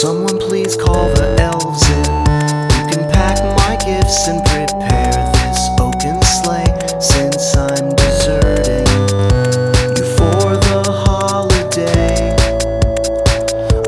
Someone please call the elves in. You can pack my gifts and prepare this oaken sleigh since I'm deserting you for the holiday.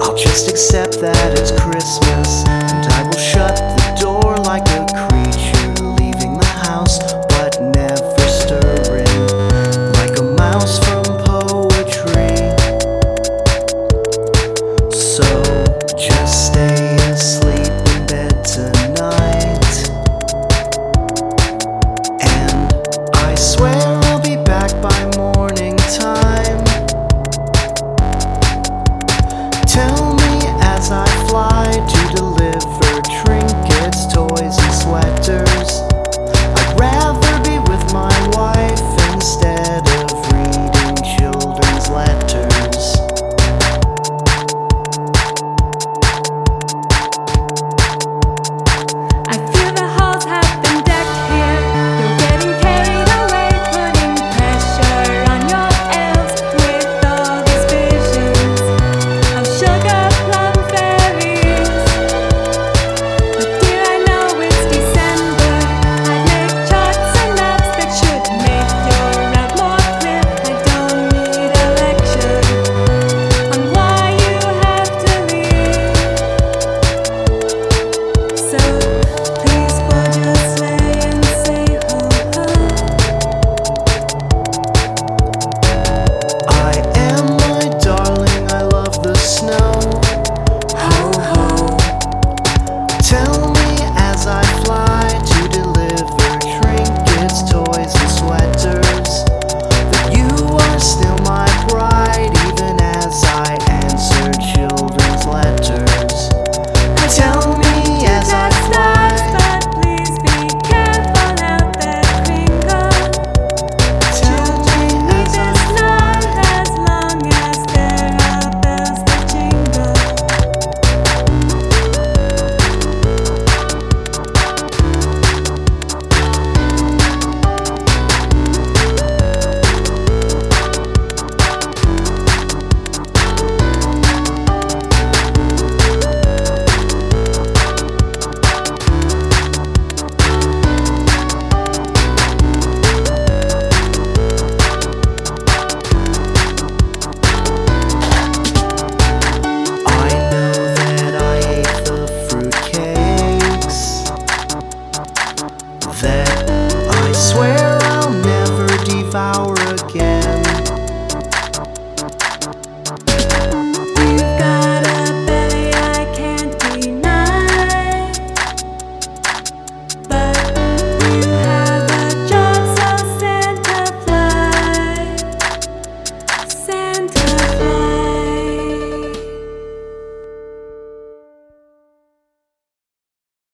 I'll just accept that it's